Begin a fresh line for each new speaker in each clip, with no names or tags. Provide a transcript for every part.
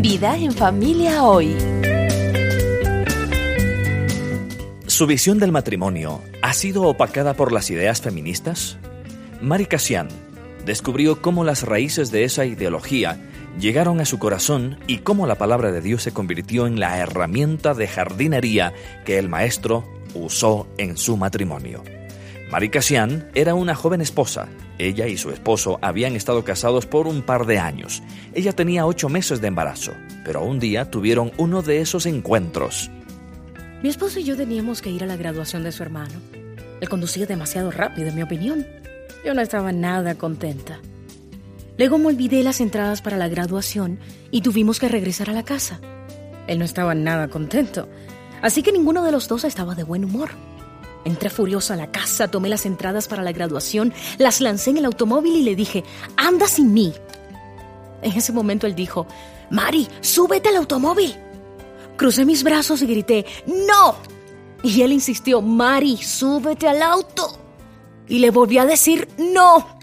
Vida en familia hoy.
¿Su visión del matrimonio ha sido opacada por las ideas feministas? Mari Cassian descubrió cómo las raíces de esa ideología llegaron a su corazón y cómo la palabra de Dios se convirtió en la herramienta de jardinería que el maestro usó en su matrimonio. Mari Cassian era una joven esposa. Ella y su esposo habían estado casados por un par de años. Ella tenía ocho meses de embarazo, pero un día tuvieron uno de esos encuentros.
Mi esposo y yo teníamos que ir a la graduación de su hermano. Él conducía demasiado rápido, en mi opinión. Yo no estaba nada contenta. Luego me olvidé las entradas para la graduación y tuvimos que regresar a la casa. Él no estaba nada contento, así que ninguno de los dos estaba de buen humor. Entré furiosa a la casa, tomé las entradas para la graduación, las lancé en el automóvil y le dije, anda sin mí. En ese momento él dijo, Mari, súbete al automóvil. Crucé mis brazos y grité, ¡No! Y él insistió, Mari, súbete al auto. Y le volví a decir, ¡No!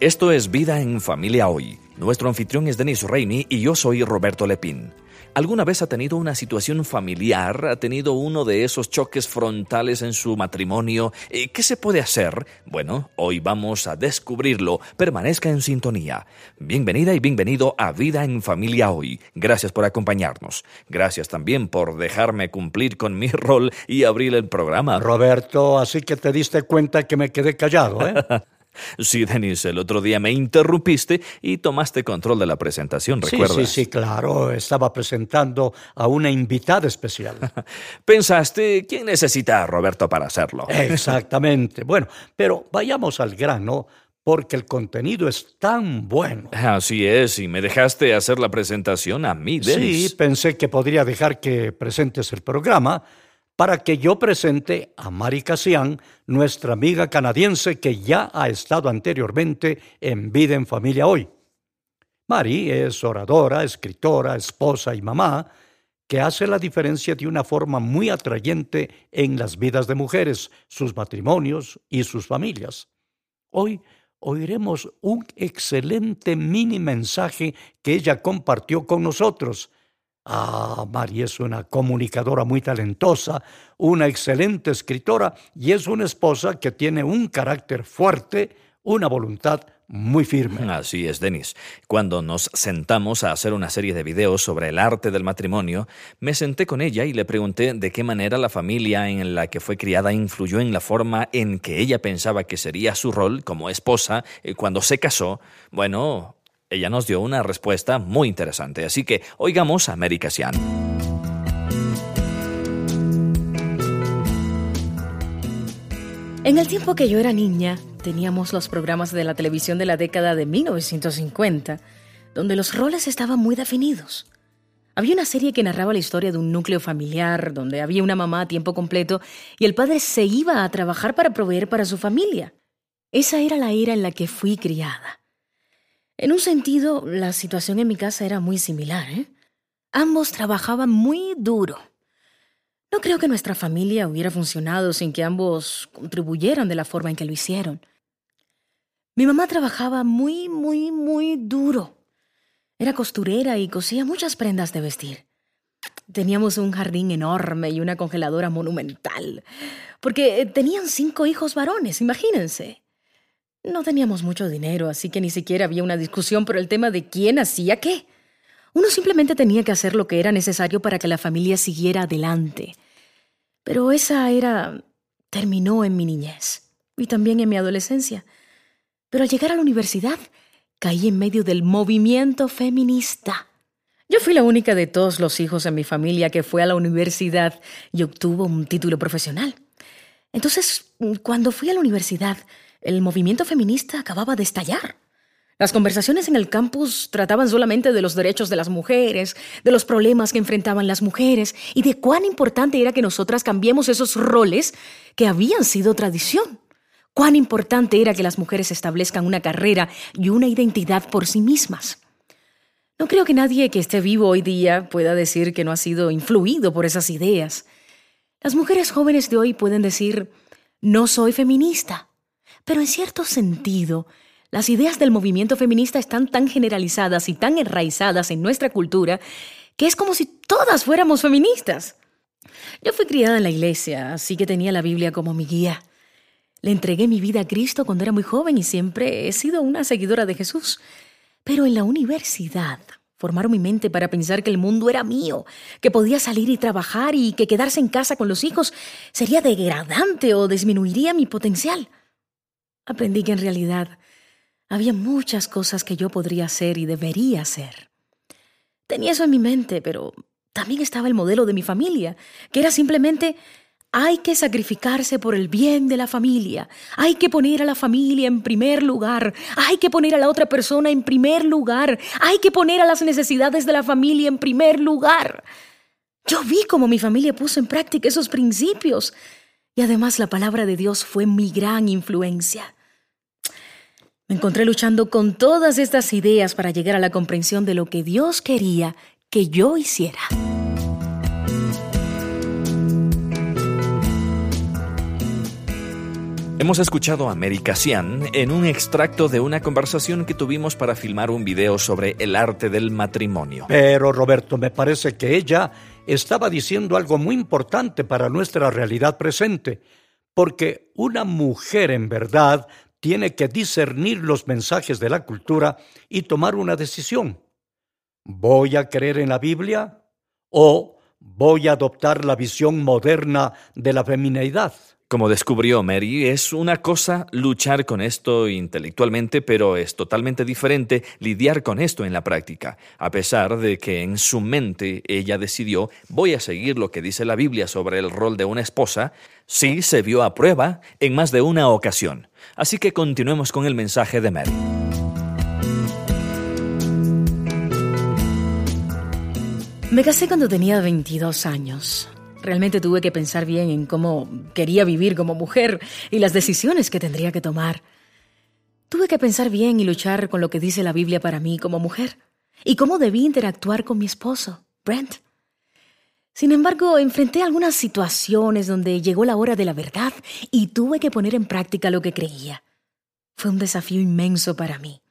Esto es Vida en Familia Hoy. Nuestro anfitrión es Denis Reini y yo soy Roberto Lepín. ¿Alguna vez ha tenido una situación familiar? ¿Ha tenido uno de esos choques frontales en su matrimonio? Eh, ¿Qué se puede hacer? Bueno, hoy vamos a descubrirlo. Permanezca en sintonía. Bienvenida y bienvenido a Vida en Familia Hoy. Gracias por acompañarnos. Gracias también por dejarme cumplir con mi rol y abrir el programa.
Roberto, así que te diste cuenta que me quedé callado, ¿eh?
Sí, Denis, el otro día me interrumpiste y tomaste control de la presentación, ¿recuerdas?
Sí, sí, sí, claro. Estaba presentando a una invitada especial.
Pensaste, ¿quién necesita a Roberto para hacerlo?
Exactamente. Bueno, pero vayamos al grano porque el contenido es tan bueno.
Así es, y me dejaste hacer la presentación a mí, Denis.
Sí, pensé que podría dejar que presentes el programa para que yo presente a Mari Cassian, nuestra amiga canadiense que ya ha estado anteriormente en Vida en Familia Hoy. Mari es oradora, escritora, esposa y mamá, que hace la diferencia de una forma muy atrayente en las vidas de mujeres, sus matrimonios y sus familias. Hoy oiremos un excelente mini mensaje que ella compartió con nosotros Ah, Mari es una comunicadora muy talentosa, una excelente escritora y es una esposa que tiene un carácter fuerte, una voluntad muy firme.
Así es, Denis. Cuando nos sentamos a hacer una serie de videos sobre el arte del matrimonio, me senté con ella y le pregunté de qué manera la familia en la que fue criada influyó en la forma en que ella pensaba que sería su rol como esposa eh, cuando se casó. Bueno, ella nos dio una respuesta muy interesante, así que oigamos a Mary Cassian.
En el tiempo que yo era niña, teníamos los programas de la televisión de la década de 1950, donde los roles estaban muy definidos. Había una serie que narraba la historia de un núcleo familiar, donde había una mamá a tiempo completo y el padre se iba a trabajar para proveer para su familia. Esa era la era en la que fui criada. En un sentido, la situación en mi casa era muy similar. ¿eh? Ambos trabajaban muy duro. No creo que nuestra familia hubiera funcionado sin que ambos contribuyeran de la forma en que lo hicieron. Mi mamá trabajaba muy, muy, muy duro. Era costurera y cosía muchas prendas de vestir. Teníamos un jardín enorme y una congeladora monumental, porque tenían cinco hijos varones, imagínense. No teníamos mucho dinero, así que ni siquiera había una discusión por el tema de quién hacía qué. Uno simplemente tenía que hacer lo que era necesario para que la familia siguiera adelante. Pero esa era... terminó en mi niñez y también en mi adolescencia. Pero al llegar a la universidad, caí en medio del movimiento feminista. Yo fui la única de todos los hijos en mi familia que fue a la universidad y obtuvo un título profesional. Entonces, cuando fui a la universidad, el movimiento feminista acababa de estallar. Las conversaciones en el campus trataban solamente de los derechos de las mujeres, de los problemas que enfrentaban las mujeres y de cuán importante era que nosotras cambiemos esos roles que habían sido tradición. Cuán importante era que las mujeres establezcan una carrera y una identidad por sí mismas. No creo que nadie que esté vivo hoy día pueda decir que no ha sido influido por esas ideas. Las mujeres jóvenes de hoy pueden decir, no soy feminista, pero en cierto sentido, Las ideas del movimiento feminista están tan generalizadas y tan enraizadas en nuestra cultura que es como si todas fuéramos feministas. Yo fui criada en la iglesia, así que tenía la Biblia como mi guía. Le entregué mi vida a Cristo cuando era muy joven y siempre he sido una seguidora de Jesús. Pero en la universidad formaron mi mente para pensar que el mundo era mío, que podía salir y trabajar y que quedarse en casa con los hijos sería degradante o disminuiría mi potencial. Aprendí que en realidad había muchas cosas que yo podría hacer y debería hacer. Tenía eso en mi mente, pero también estaba el modelo de mi familia, que era simplemente hay que sacrificarse por el bien de la familia, hay que poner a la familia en primer lugar, hay que poner a la otra persona en primer lugar, hay que poner a las necesidades de la familia en primer lugar. Yo vi cómo mi familia puso en práctica esos principios y además la palabra de Dios fue mi gran influencia. Me encontré luchando con todas estas ideas para llegar a la comprensión de lo que Dios quería que yo hiciera.
Hemos escuchado a Mary Cassian en un extracto de una conversación que tuvimos para filmar un video sobre el arte del matrimonio.
Pero Roberto, me parece que ella estaba diciendo algo muy importante para nuestra realidad presente, porque una mujer en verdad tiene que discernir los mensajes de la cultura y tomar una decisión. ¿Voy a creer en la Biblia o voy a adoptar la visión moderna de la femineidad?
Como descubrió Mary, es una cosa luchar con esto intelectualmente, pero es totalmente diferente lidiar con esto en la práctica, a pesar de que en su mente ella decidió voy a seguir lo que dice la Biblia sobre el rol de una esposa, sí se vio a prueba en más de una ocasión. Así que continuemos con el mensaje de Mary.
Me casé cuando tenía 22 años. Realmente tuve que pensar bien en cómo quería vivir como mujer y las decisiones que tendría que tomar. Tuve que pensar bien y luchar con lo que dice la Biblia para mí como mujer y cómo debí interactuar con mi esposo, Brent. Sin embargo, enfrenté algunas situaciones donde llegó la hora de la verdad y tuve que poner en práctica lo que creía. Fue un desafío inmenso para mí.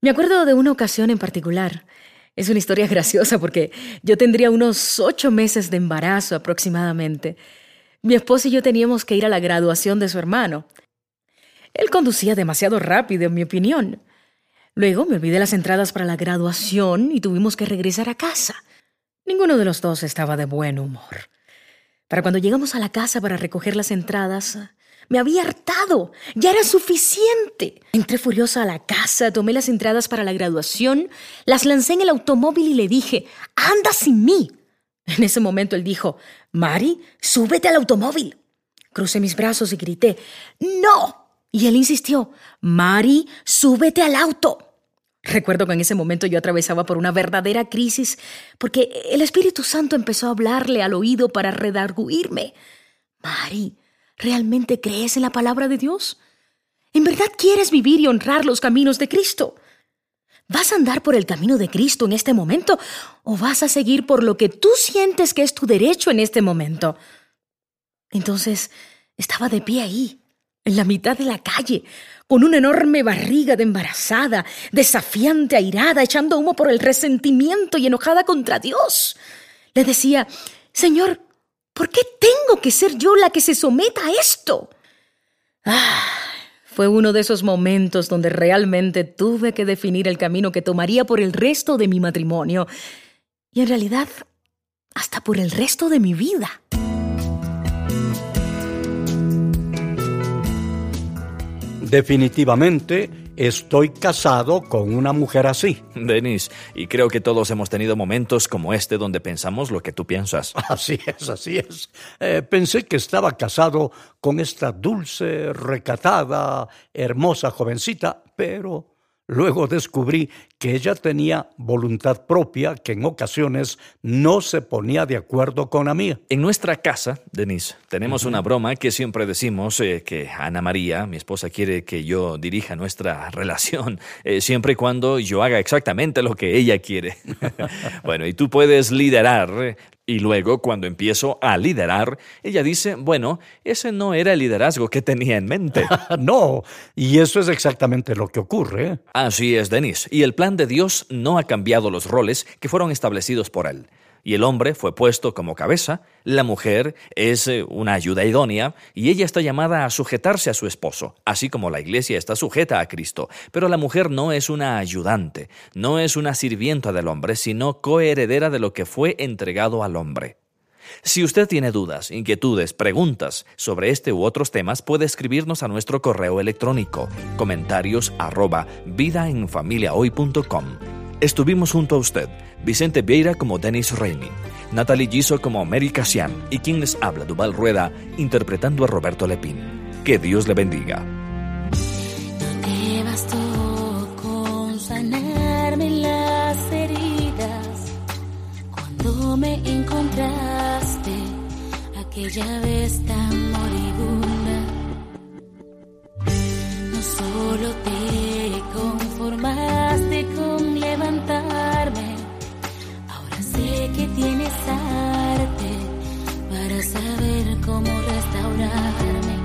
Me acuerdo de una ocasión en particular. Es una historia graciosa porque yo tendría unos ocho meses de embarazo aproximadamente. Mi esposo y yo teníamos que ir a la graduación de su hermano. Él conducía demasiado rápido, en mi opinión. Luego me olvidé las entradas para la graduación y tuvimos que regresar a casa. Ninguno de los dos estaba de buen humor. Para cuando llegamos a la casa para recoger las entradas, me había hartado. Ya era suficiente. Entré furiosa a la casa, tomé las entradas para la graduación, las lancé en el automóvil y le dije, anda sin mí. En ese momento él dijo, Mari, súbete al automóvil. Crucé mis brazos y grité, no. Y él insistió, Mari, súbete al auto. Recuerdo que en ese momento yo atravesaba por una verdadera crisis porque el Espíritu Santo empezó a hablarle al oído para redarguirme. Mari, ¿Realmente crees en la palabra de Dios? ¿En verdad quieres vivir y honrar los caminos de Cristo? ¿Vas a andar por el camino de Cristo en este momento o vas a seguir por lo que tú sientes que es tu derecho en este momento? Entonces estaba de pie ahí, en la mitad de la calle, con una enorme barriga de embarazada, desafiante, airada, echando humo por el resentimiento y enojada contra Dios. Le decía, Señor, ¿Por qué tengo que ser yo la que se someta a esto? Ah, fue uno de esos momentos donde realmente tuve que definir el camino que tomaría por el resto de mi matrimonio y en realidad hasta por el resto de mi vida.
Definitivamente estoy casado con una mujer así.
Denis, y creo que todos hemos tenido momentos como este donde pensamos lo que tú piensas.
Así es, así es. Eh, pensé que estaba casado con esta dulce, recatada, hermosa jovencita, pero Luego descubrí que ella tenía voluntad propia que en ocasiones no se ponía de acuerdo con la mía.
En nuestra casa, Denise, tenemos una broma que siempre decimos eh, que Ana María, mi esposa, quiere que yo dirija nuestra relación, eh, siempre y cuando yo haga exactamente lo que ella quiere. bueno, y tú puedes liderar Y luego, cuando empiezo a liderar, ella dice, bueno, ese no era el liderazgo que tenía en mente.
no, y eso es exactamente lo que ocurre.
Así es, Denis. Y el plan de Dios no ha cambiado los roles que fueron establecidos por él y el hombre fue puesto como cabeza, la mujer es eh, una ayuda idónea y ella está llamada a sujetarse a su esposo, así como la iglesia está sujeta a Cristo. Pero la mujer no es una ayudante, no es una sirvienta del hombre, sino coheredera de lo que fue entregado al hombre. Si usted tiene dudas, inquietudes, preguntas sobre este u otros temas, puede escribirnos a nuestro correo electrónico comentarios arroba vidaenfamiliahoy.com. Estuvimos junto a usted Vicente Vieira como Dennis Raimi, Natalie Giso como Mary Casian y quien les habla, Duval Rueda, interpretando a Roberto Lepín. Que Dios le bendiga.
No te bastó con sanarme las heridas cuando me encontraste aquella vez tan moribunda. No solo te conformaste cómo restaurarme.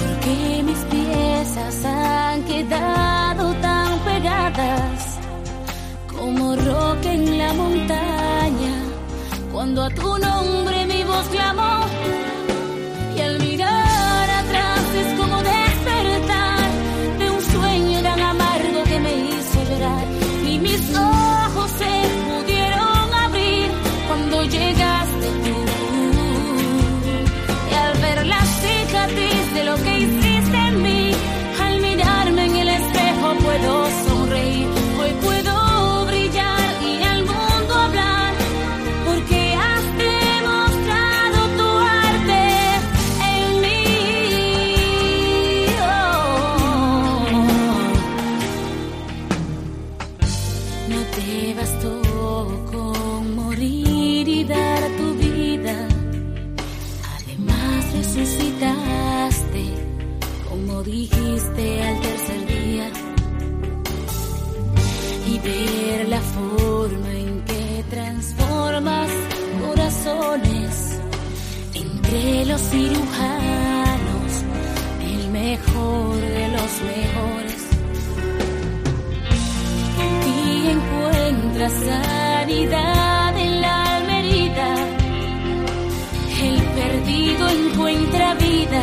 Porque mis piezas han quedado tan pegadas como roca en la montaña cuando a tu nombre mi voz clamó Ver la forma en que transformas corazones. Entre los cirujanos, el mejor de los mejores. Y encuentras sanidad en la el perdido encuentra vida